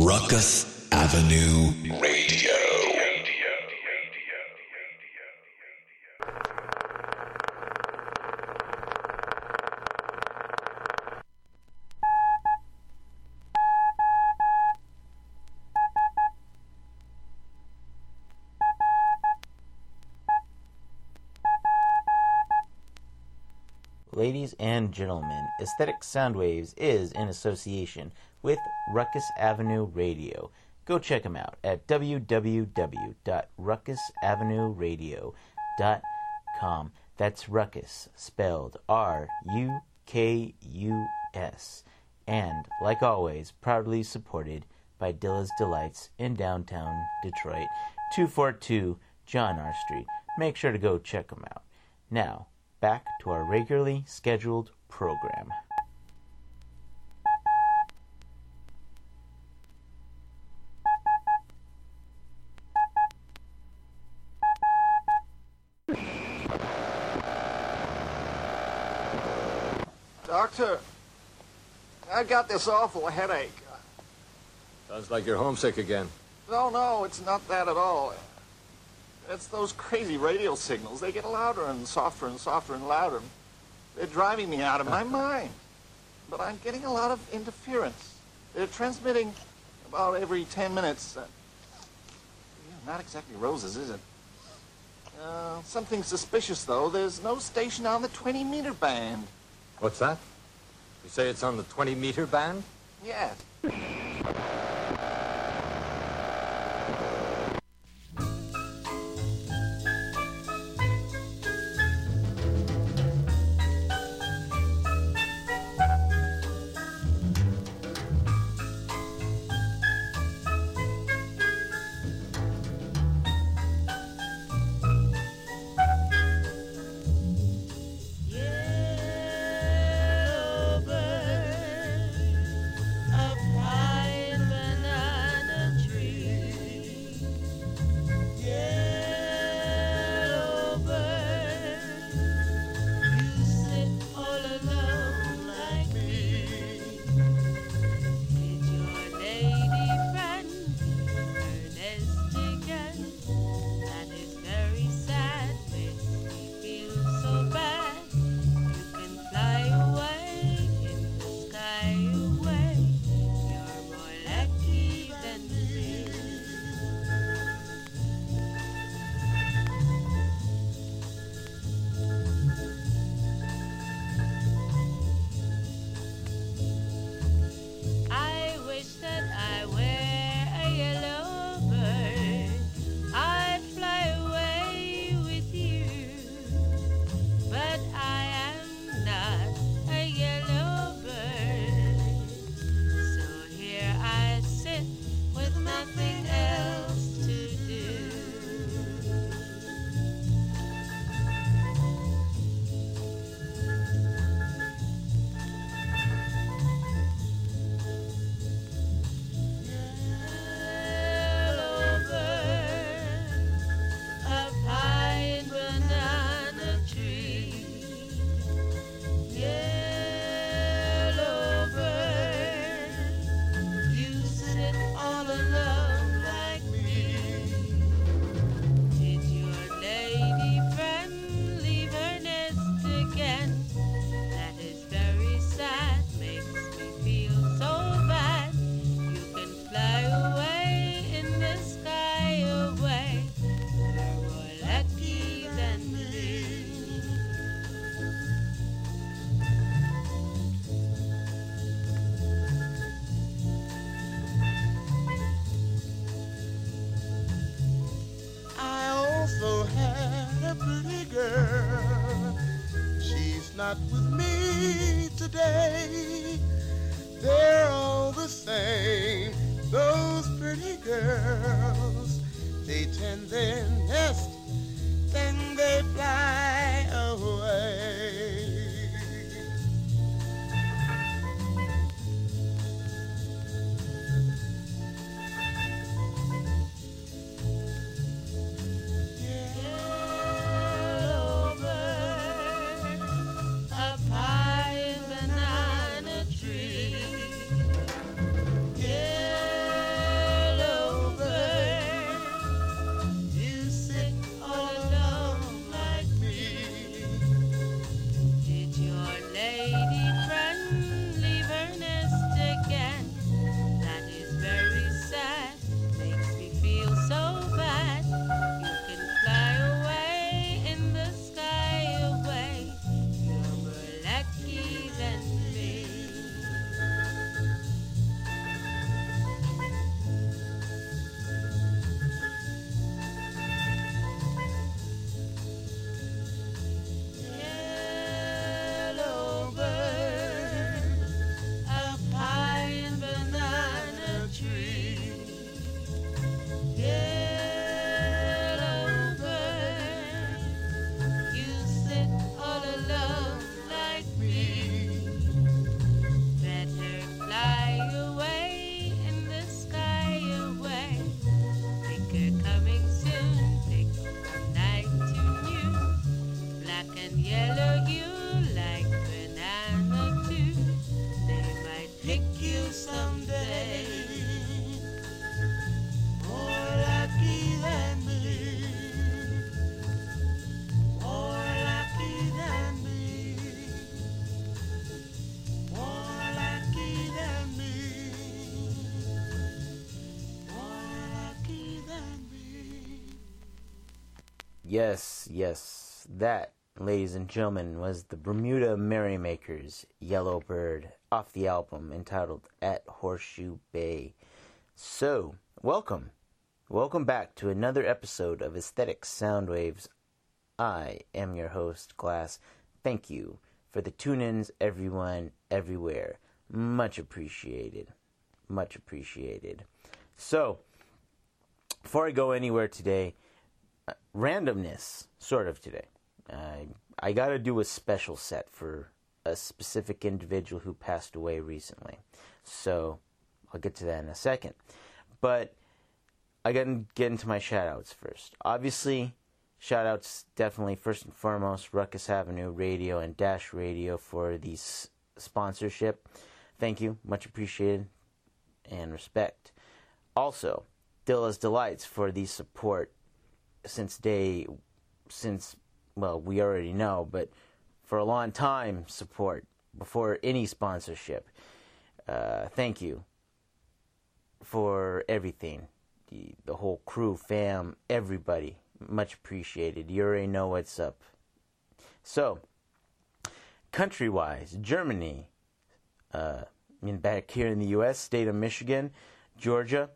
Ruckus Avenue Radio. Ladies and gentlemen, Aesthetic Soundwaves is in association with Ruckus Avenue Radio. Go check them out at www.ruckusavenueradio.com. That's Ruckus, spelled R U K U S. And, like always, proudly supported by Dilla's Delights in downtown Detroit, 242 John R. Street. Make sure to go check them out. Now, back to our regularly scheduled program. Doctor, I got this awful headache. Sounds like you're homesick again. No, no, it's not that at all. It's those crazy radio signals. They get louder and softer and softer and louder. They're driving me out of my mind. But I'm getting a lot of interference. They're transmitting about every 10 minutes. Uh, yeah, not exactly roses, is it? Uh, something suspicious, though. There's no station on the 20-meter band. What's that? You say it's on the 20 meter band? Yeah. Yes, that, ladies and gentlemen, was the Bermuda Merrymakers Yellow Bird off the album entitled At Horseshoe Bay. So, welcome. Welcome back to another episode of Aesthetic Soundwaves. I am your host, Glas. Thank you for the tune ins, everyone, everywhere. Much appreciated. Much appreciated. So, before I go anywhere today, randomness, sort of today. Uh, I got to do a special set for a specific individual who passed away recently. So, I'll get to that in a second. But I got to get into my shoutouts first. Obviously, shoutouts definitely first and foremost Ruckus Avenue Radio and Dash Radio for the s- sponsorship. Thank you, much appreciated and respect. Also, Dilla's Delights for the support since day since well, we already know, but for a long time support before any sponsorship. Uh, thank you for everything. The, the whole crew, fam, everybody. Much appreciated. You already know what's up. So, country wise, Germany, uh, in back here in the U.S., state of Michigan, Georgia,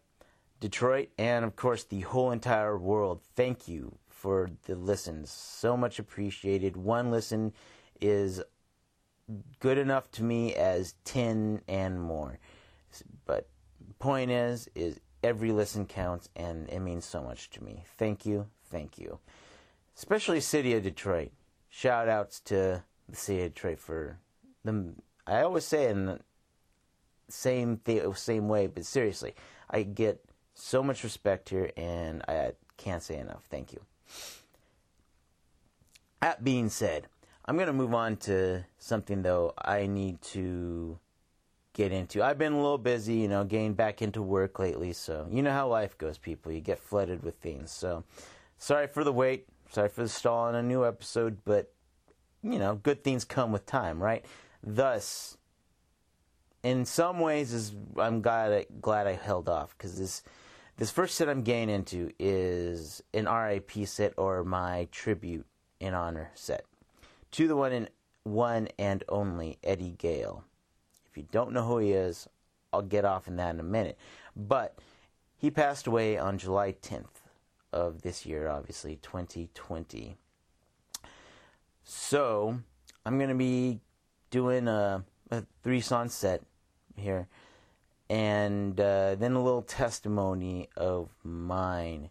Detroit, and of course the whole entire world. Thank you for the listens. So much appreciated. One listen is good enough to me as 10 and more. But point is is every listen counts and it means so much to me. Thank you. Thank you. Especially City of Detroit. Shout outs to the City of Detroit for them. I always say in the same th- same way, but seriously, I get so much respect here and I can't say enough. Thank you. That being said, I'm going to move on to something though I need to get into. I've been a little busy, you know, getting back into work lately, so you know how life goes, people. You get flooded with things. So, sorry for the wait. Sorry for the stall on a new episode, but you know, good things come with time, right? Thus, in some ways, is I'm glad I, glad I held off because this this first set I'm getting into is an RIP set or my tribute in honor set to the one and one and only Eddie Gale. If you don't know who he is, I'll get off in that in a minute. But he passed away on July 10th of this year, obviously 2020. So I'm gonna be doing a, a three song set here, and uh, then a little testimony of mine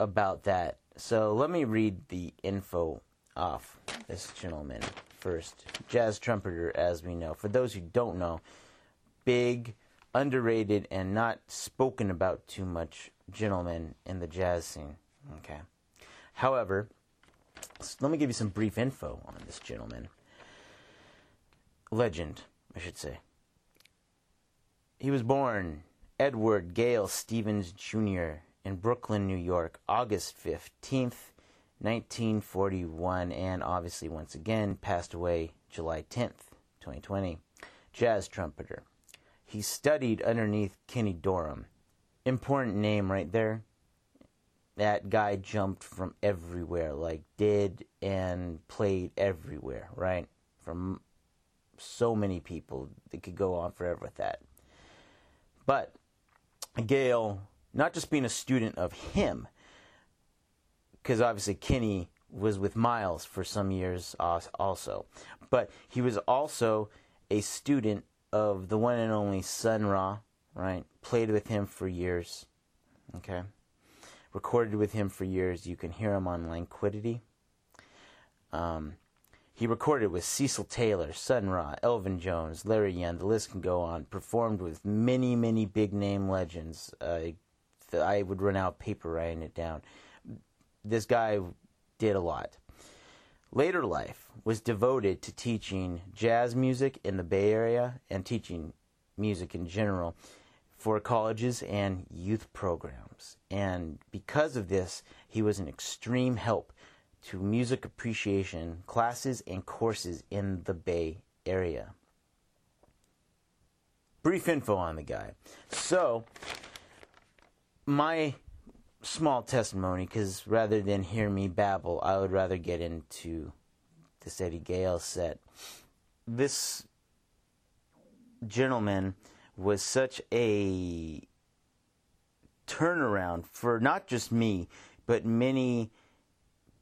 about that. So let me read the info off this gentleman first. Jazz trumpeter, as we know. For those who don't know, big, underrated, and not spoken about too much gentleman in the jazz scene. Okay. However, let me give you some brief info on this gentleman. Legend, I should say. He was born Edward Gale Stevens Jr. in Brooklyn, New York, August 15th, 1941, and obviously, once again, passed away July 10th, 2020. Jazz trumpeter. He studied underneath Kenny Dorham. Important name right there. That guy jumped from everywhere, like did and played everywhere, right? From so many people. It could go on forever with that. But Gale, not just being a student of him, because obviously Kenny was with Miles for some years also, but he was also a student of the one and only Sun Ra, right? Played with him for years, okay? Recorded with him for years. You can hear him on Lanquidity. Um, he recorded with Cecil Taylor, Sun Ra, Elvin Jones, Larry Young, the list can go on. Performed with many, many big name legends. Uh, I would run out of paper writing it down. This guy did a lot. Later life was devoted to teaching jazz music in the Bay Area and teaching music in general for colleges and youth programs. And because of this, he was an extreme help to music appreciation classes and courses in the Bay Area. Brief info on the guy. So, my small testimony because rather than hear me babble, I would rather get into this Eddie Gale set. This gentleman was such a turnaround for not just me, but many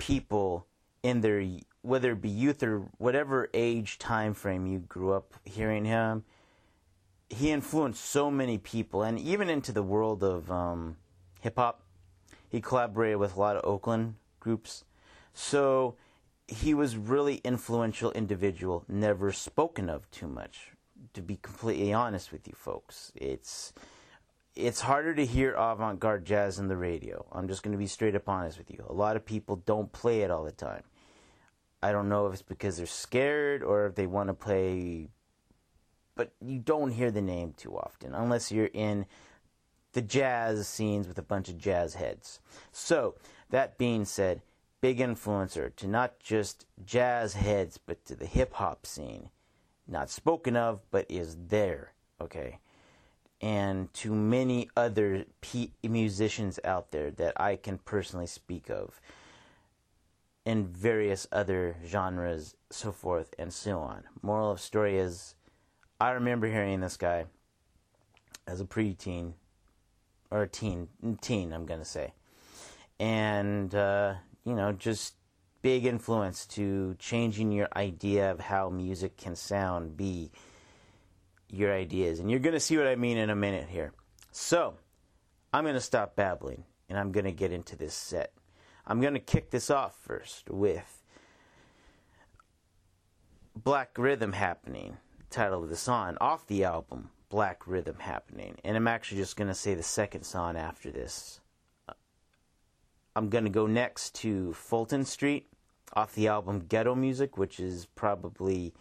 people in their whether it be youth or whatever age time frame you grew up hearing him. He influenced so many people, and even into the world of um, hip hop. He collaborated with a lot of Oakland groups, so he was really influential individual. Never spoken of too much, to be completely honest with you folks. It's it's harder to hear avant-garde jazz in the radio. I'm just going to be straight up honest with you. A lot of people don't play it all the time. I don't know if it's because they're scared or if they want to play but you don't hear the name too often unless you're in the jazz scenes with a bunch of jazz heads. So, that being said, big influencer to not just jazz heads but to the hip hop scene. Not spoken of, but is there, okay? And to many other p- musicians out there that I can personally speak of in various other genres, so forth and so on. Moral of story is I remember hearing this guy as a preteen or a teen, teen, I'm to say. And, uh, you know, just big influence to changing your idea of how music can sound, be your ideas. And you're going to see what I mean in a minute here. So, I'm going to stop babbling and I'm going to get into this set. I'm going to kick this off first with Black Rhythm Happening, title of the song, off the album Black Rhythm Happening. And I'm actually just going to say the second song after this. I'm going to go next to Fulton Street off the album Ghetto Music, which is probably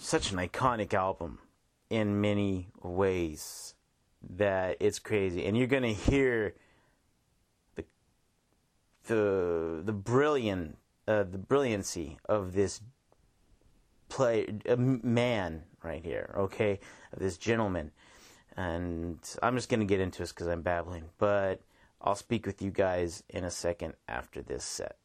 such an iconic album in many ways that it's crazy. And you're going to hear the the the brilliant uh, the brilliancy of this play a man right here okay? This gentleman. And I'm just going to get into this cuz I'm babbling but I'll speak with you guys in a second after this set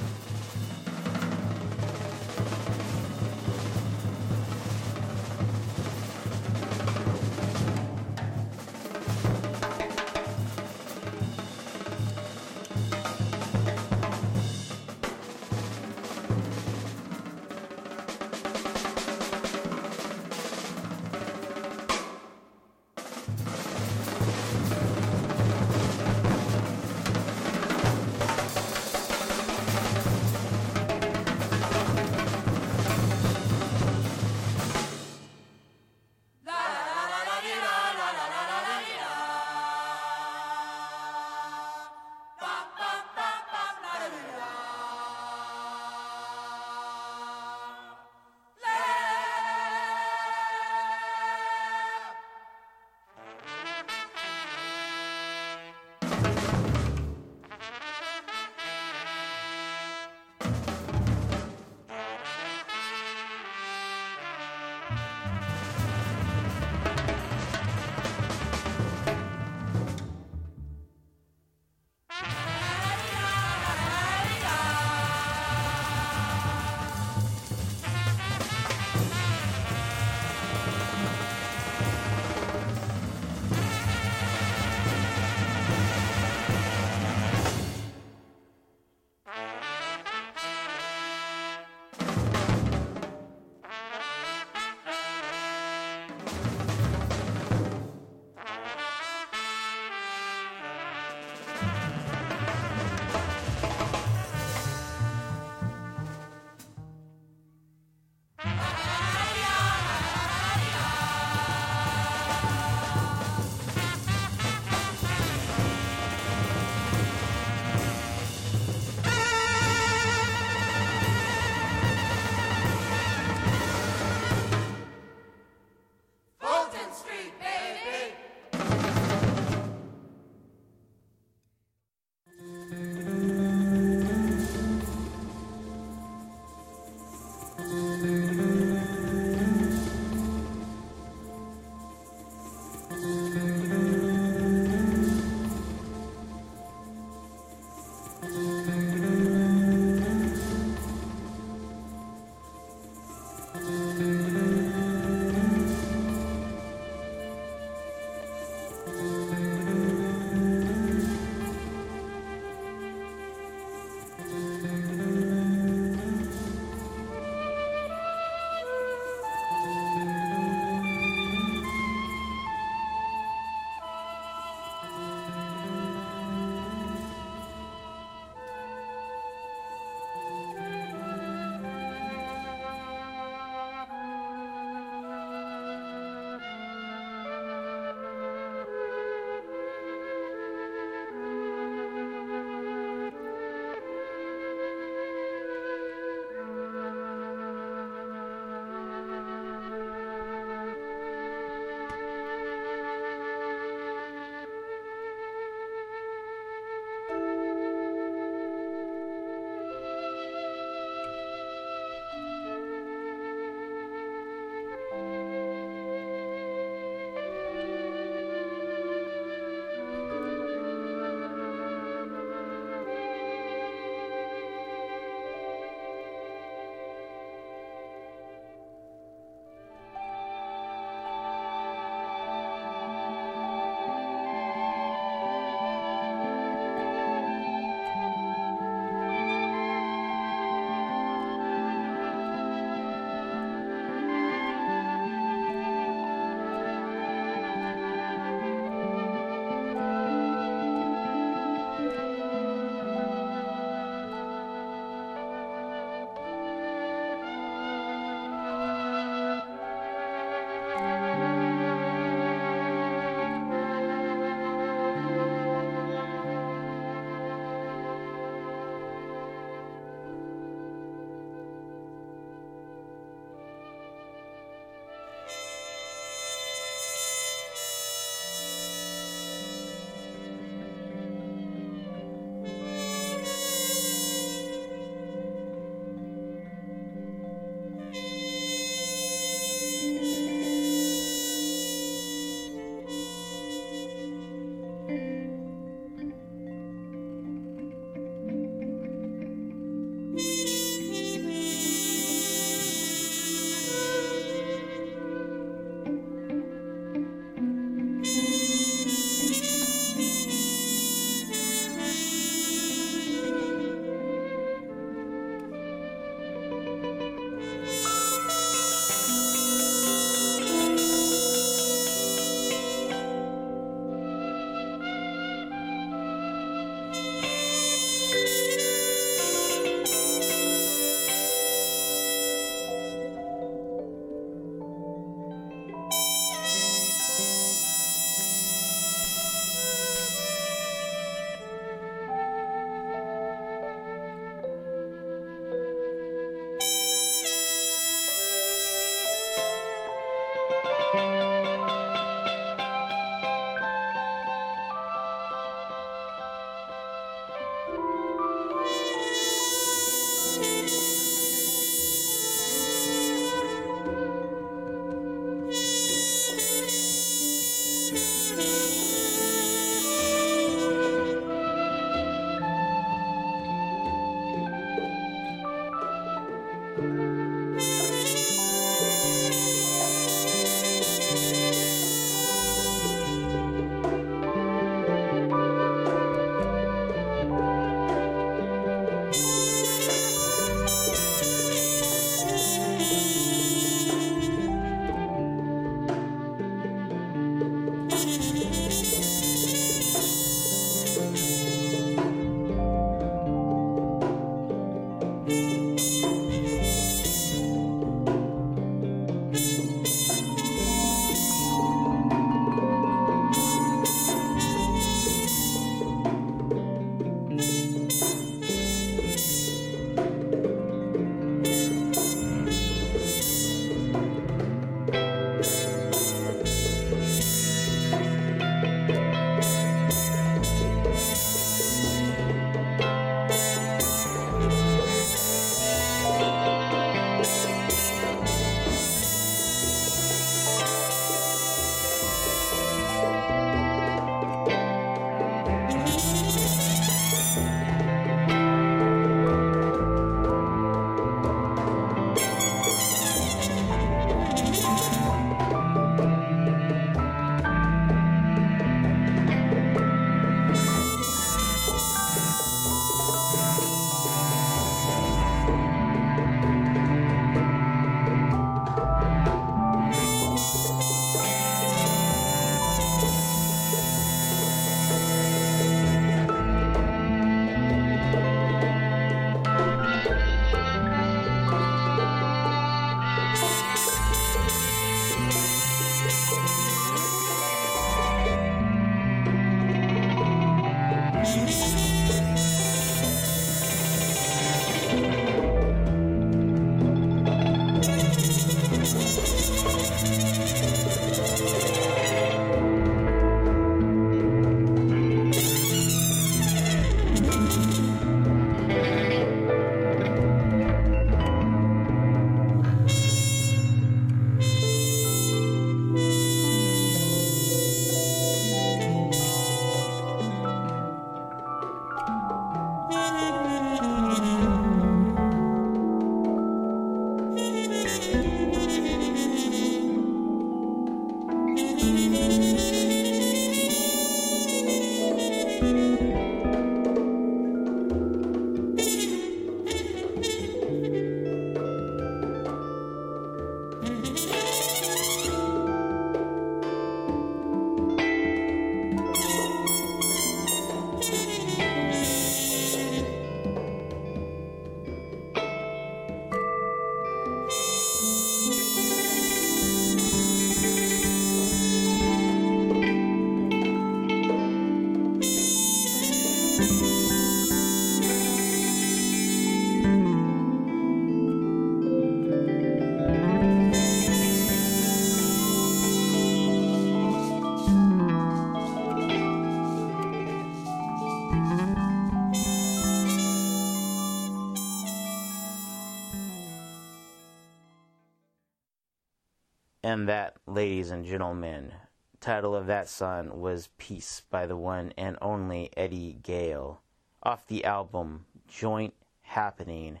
And that, ladies and gentlemen, title of that song was Peace by the one and only Eddie Gale off the album Joint Happening.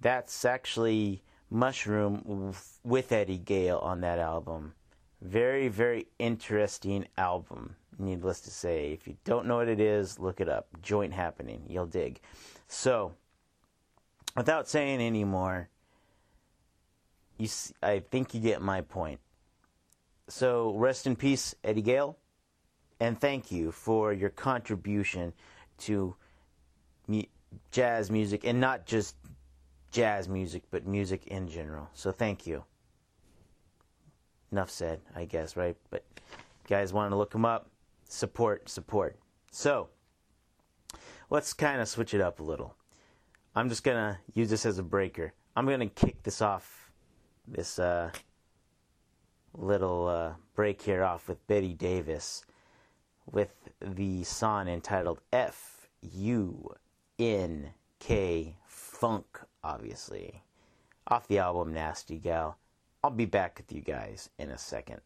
That's actually Mushroom with Eddie Gale on that album. Very, very interesting album, needless to say. If you don't know what it is, look it up. Joint Happening. You'll dig. So, without saying any more, you I think you get my point. So rest in peace, Eddie Gale, and thank you for your contribution to mu- jazz music, and not just jazz music, but music in general. So thank you. Enough said, I guess, right? But guys want to look him up? Support, support. So let's kind of switch it up a little. I'm just gonna use this as a breaker. I'm gonna kick this off this uh, little uh, break here off with Betty Davis with the song entitled F U N K Funk, obviously, off the album Nasty Gal. I'll be back with you guys in a second.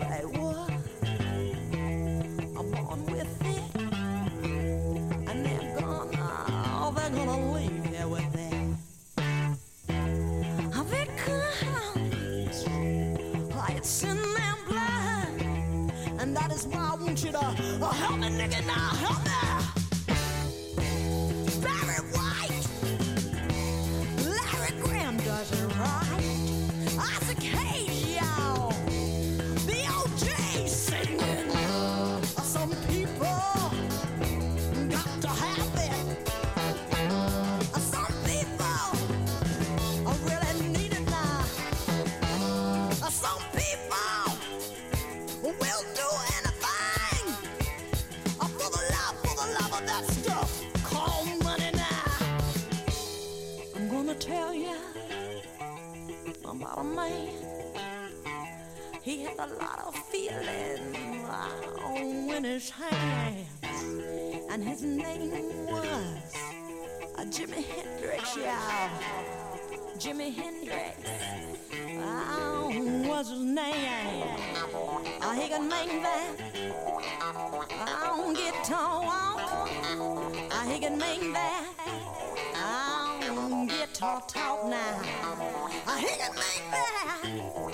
Hayes, his was uh, Jimi Hendrix, y'all. Jimi Hendrix. Uh, was his name. Uh, he could make that on guitar. Uh, he could make that on guitar talk now. Uh, he could make that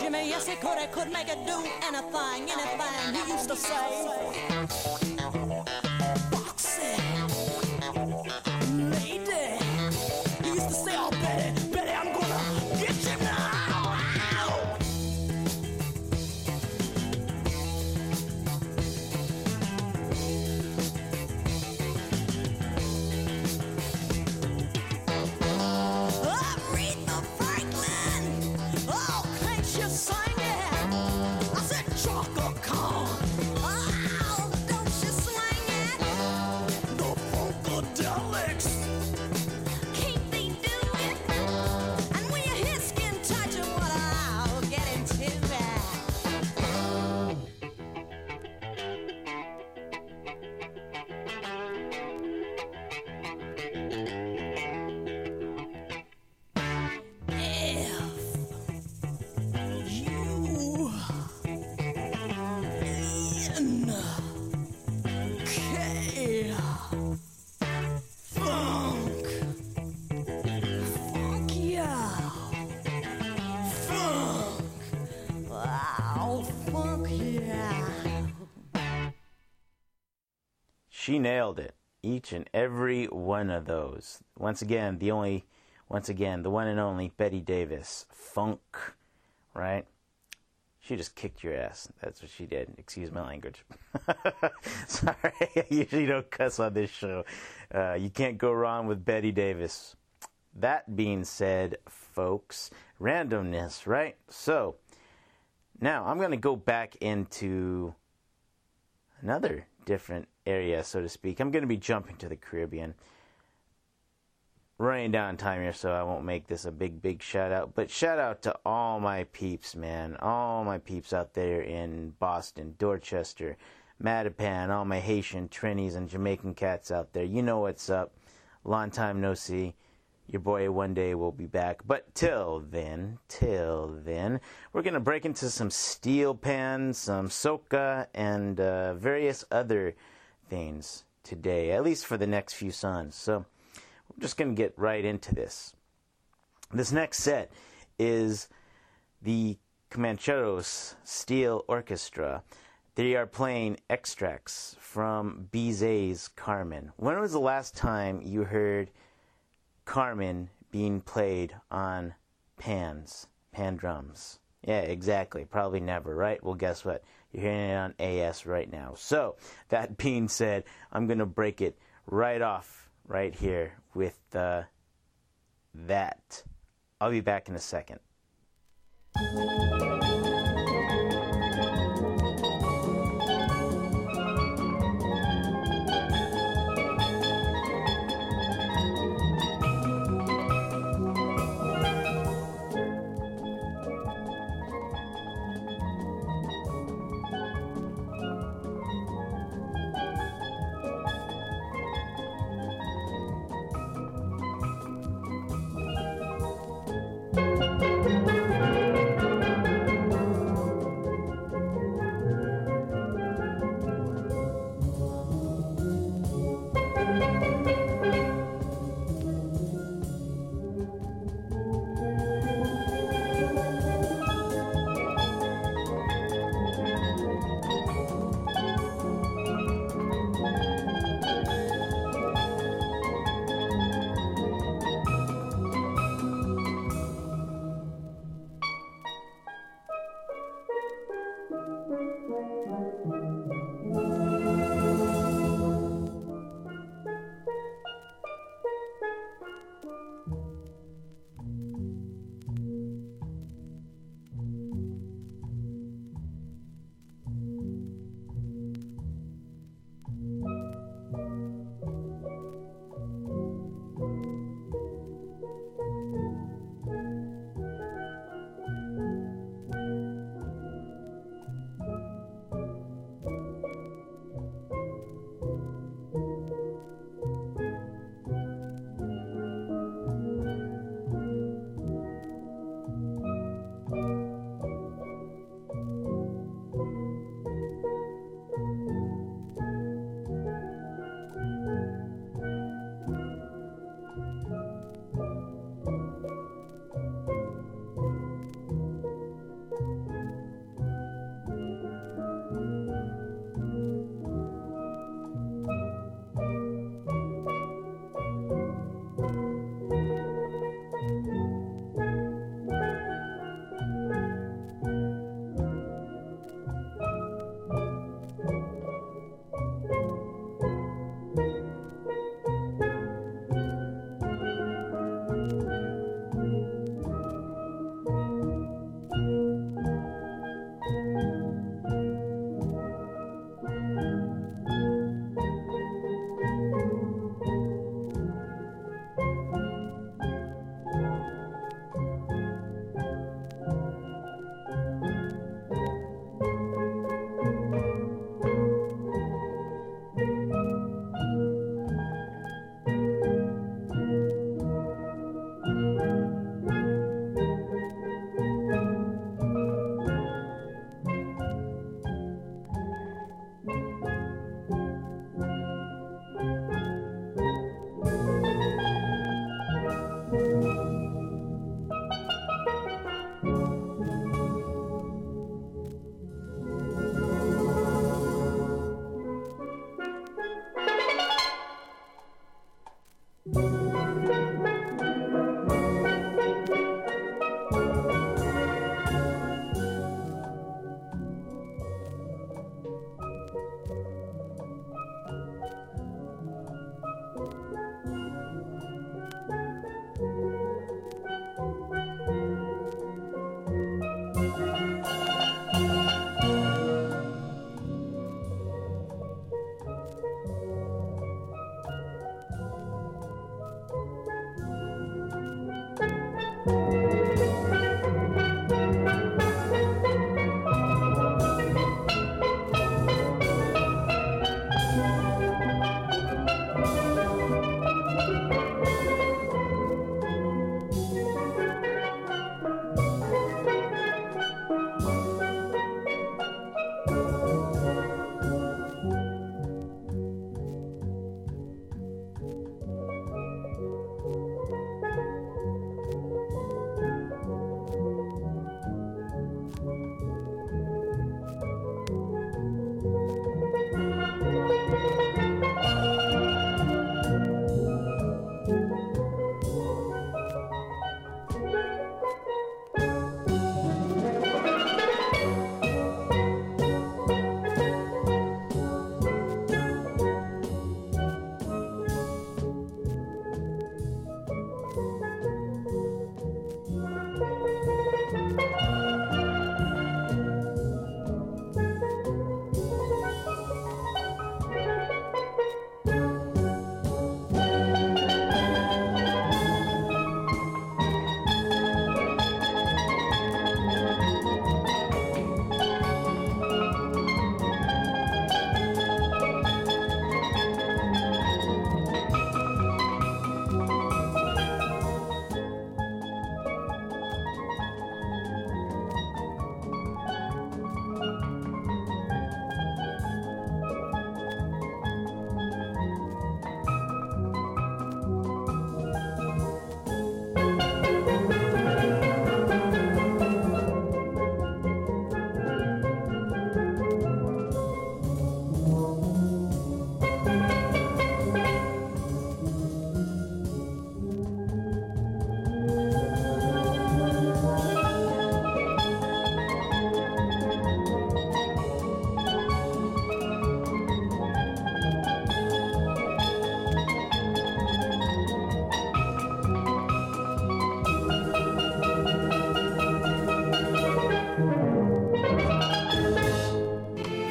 Jimmy, yes, he could. He could make it do anything, anything. He used to say, She nailed it. Each and every one of those. Once again, the only, once again, the one and only Betty Davis. Funk, right? She just kicked your ass. That's what she did. Excuse my language. Sorry, I usually don't cuss on this show. Uh, you can't go wrong with Betty Davis. That being said, folks, randomness, right? So, now I'm going to go back into another different area, so to speak. I'm going to be jumping to the Caribbean. Running down time here, so I won't make this a big, big shout out. But shout out to all my peeps, man. All my peeps out there in Boston, Dorchester, Mattapan, all my Haitian, Trinis, and Jamaican cats out there. You know what's up. Long time no see. Your boy one day will be back. But till then, till then, we're going to break into some steel pans, some soca, and uh, various other things today, at least for the next few songs. So we're just going to get right into this. This next set is the Comancheros Steel Orchestra. They are playing extracts from Bizet's Carmen. When was the last time you heard Carmen being played on pans, pan drums? Yeah, exactly. Probably never, right? Well, guess what? You're hearing it on AS right now. So, that being said, I'm going to break it right off right here with uh, that. I'll be back in a second.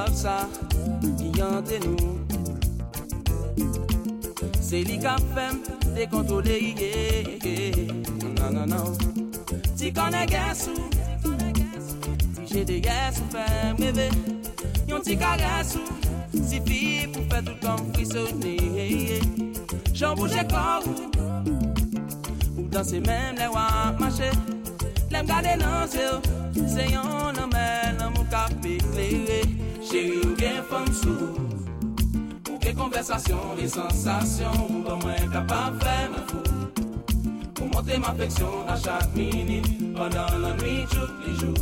love sa, ki yante nou. Se li kap fem, de kontrole ye Nan nan nan Ti kone gesou Ti jede gesou fem reve. Yon ti karesou Si fi pou fe tout kon frisone Jan bouje korou Ou danse men le wak mache. Lem gade nan se yo Se yon nan men nan mou kap eklere Chéri ou gen fansou Ou gen konversasyon Li sensasyon. Ou ban mwen kapap fè mwen fou. Ou monte mwen fleksyon A chak minit Pendan lan nwi chouk li jou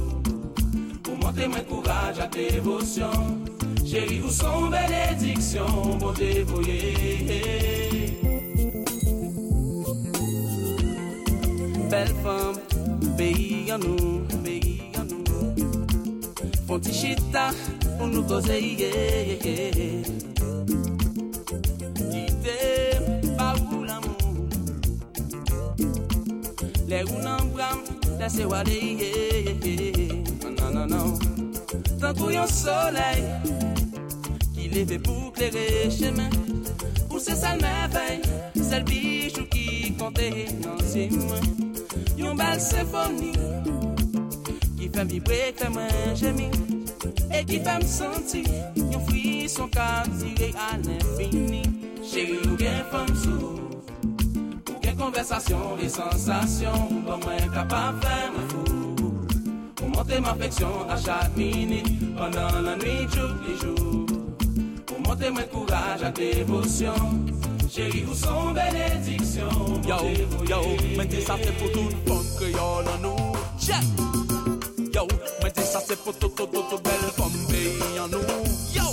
Ou monte mwen kouraj A devosyon Chéri ou son benediksyon Bon devoye Bel fam Beyi an nou Beyi an nou Fon ti chita unukoze iyeyeye itemba bulamu soleil qui pour clairer chemin pour ces bijoux qui dans ses mains yon belle symphonie qui fait vibrer comme un gémir E ki fèm santi Yon fwison ka mtire an l'infini. Chéri ou gen fèm sou Ou gen konversasyon E sensasyon Bon mwen kapap fèm fou Ou monte m afeksyon a chak minit Pendan la nwi chouk li chou Ou monte mwen kouraj a devosyon Chéri ou son benediksyon Yo, yo, mwen te sa fè pou tout Fon kè yo nan nou Check! Yo, mwen te sa fè pou tout Sa se poto to to to bel Bombay an nou Yo,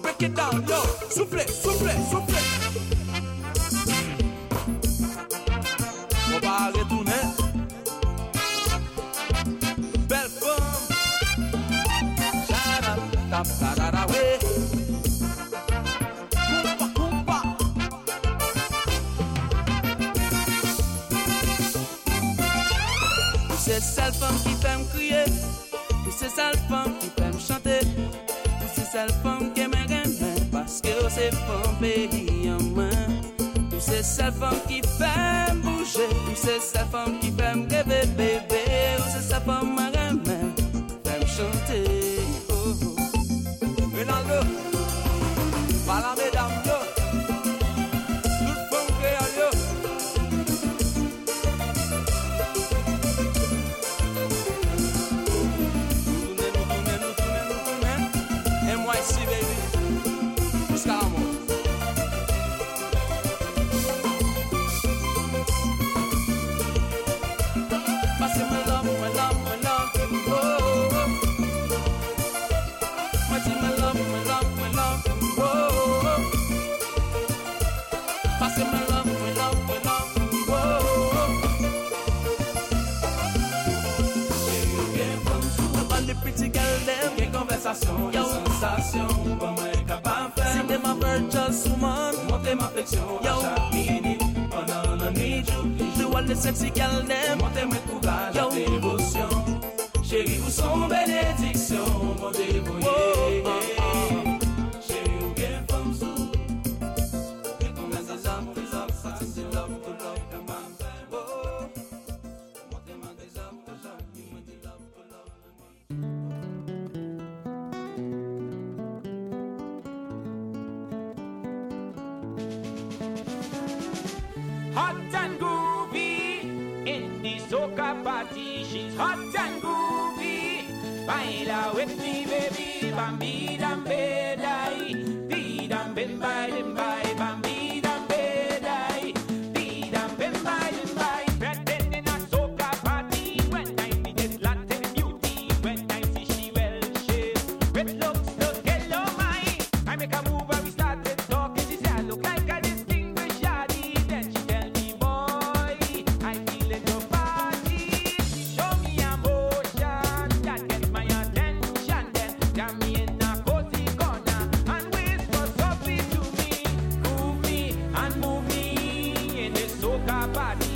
break it down yo! Souple, souple, souple se fan peyi an mwen Tou se sel fan ki fèm bouje Tou se sel fan ki fèm greve bebe Tou se sel fan mwen remen Fèm chante lò Tout bon krean lò Toune nou, nou, nou, estamos. Just woman. What am I fixing? Yo, mini, banana, mijo. Je vois les sexy gal dem. What am I courage, dévotion. Chérie, vous sont belles body.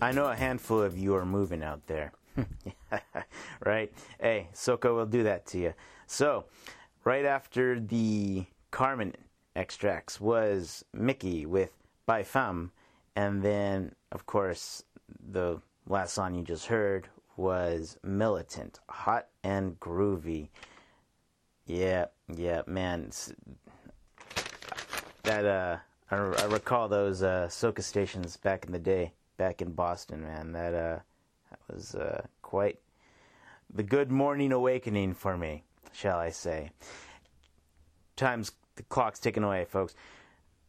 I know a handful of you are moving out there. right? Hey, Soca will do that to you. So, right after the Carmen extracts was Mickey with By Femme, and then, of course, the last song you just heard was Militant, Hot and Groovy. Yeah, yeah, man. That, uh, I, I recall those, uh, Soca stations back in the day, back in Boston, man. That, uh, that was, uh, quite the good morning awakening for me, shall I say. Time's, the clock's ticking away, folks.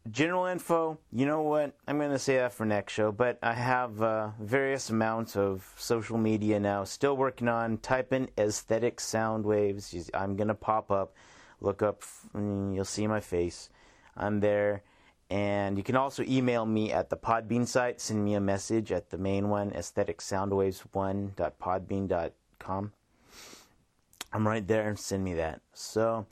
General info, you know what? I'm going to say that for next show, but I have uh, various amounts of social media now. Still working on. Type in aesthetic sound waves. I'm going to pop up. Look up, mm, you'll see my face. I'm there. And you can also email me at the Podbean site. Send me a message at the main one, aestheticsoundwaves1.podbean.com. I'm right there. And send me that. So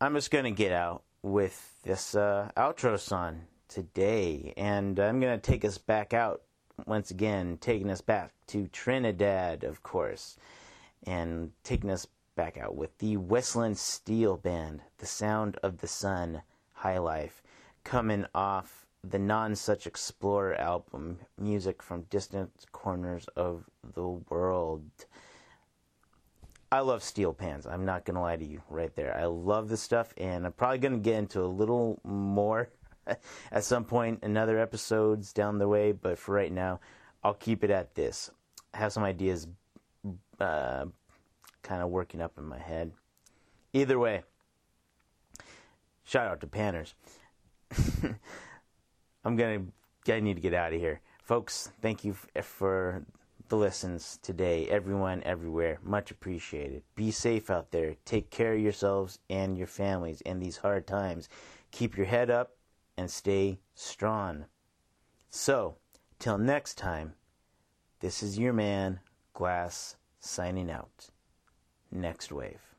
I'm just going to get out with this uh, outro song today. And I'm going to take us back out once again, taking us back to Trinidad, of course, and taking us back out with the Westland Steel Band, The Sound of the Sun, High Life, coming off the Nonesuch Explorer album, music from distant corners of the world. I love steel pans. I'm not gonna lie to you right there. I love this stuff, and I'm probably gonna get into a little more at some point in other episodes down the way. But for right now, I'll keep it at this. I have some ideas, uh, kind of working up in my head. Either way, shout out to Panners. I'm gonna. I need to get out of here, folks. Thank you f- eh, for the listens today, everyone, everywhere. Much appreciated. Be safe out there. Take care of yourselves and your families in these hard times. Keep your head up and stay strong. So, till next time, this is your man, Glas, signing out. Next wave.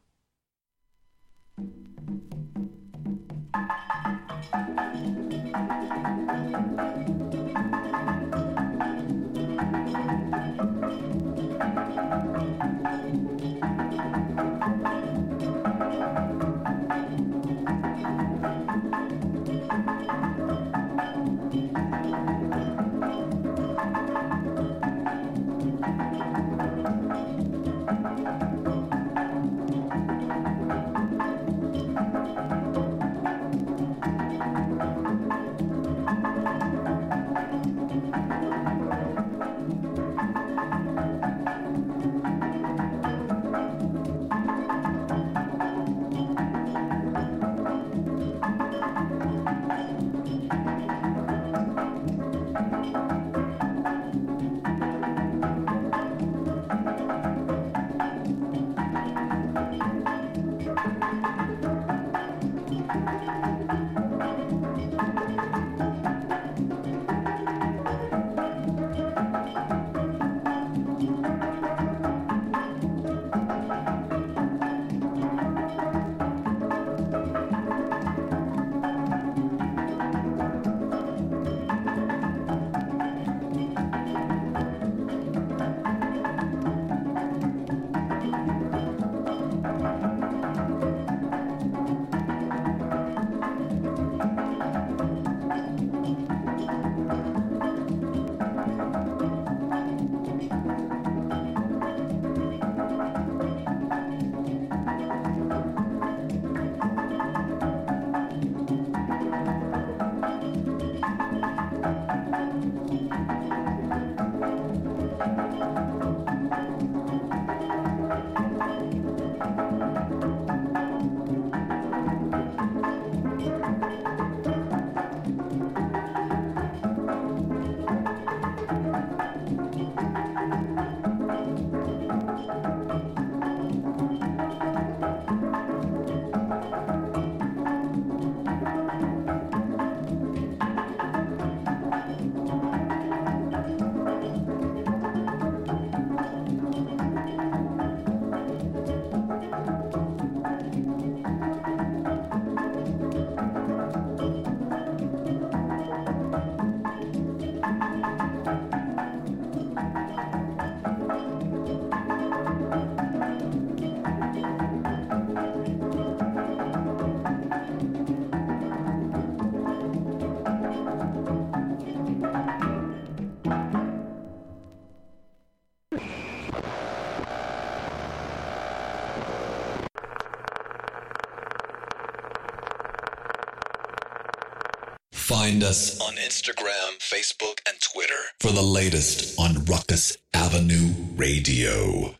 Find us on Instagram, Facebook, and Twitter for the latest on Ruckus Avenue Radio.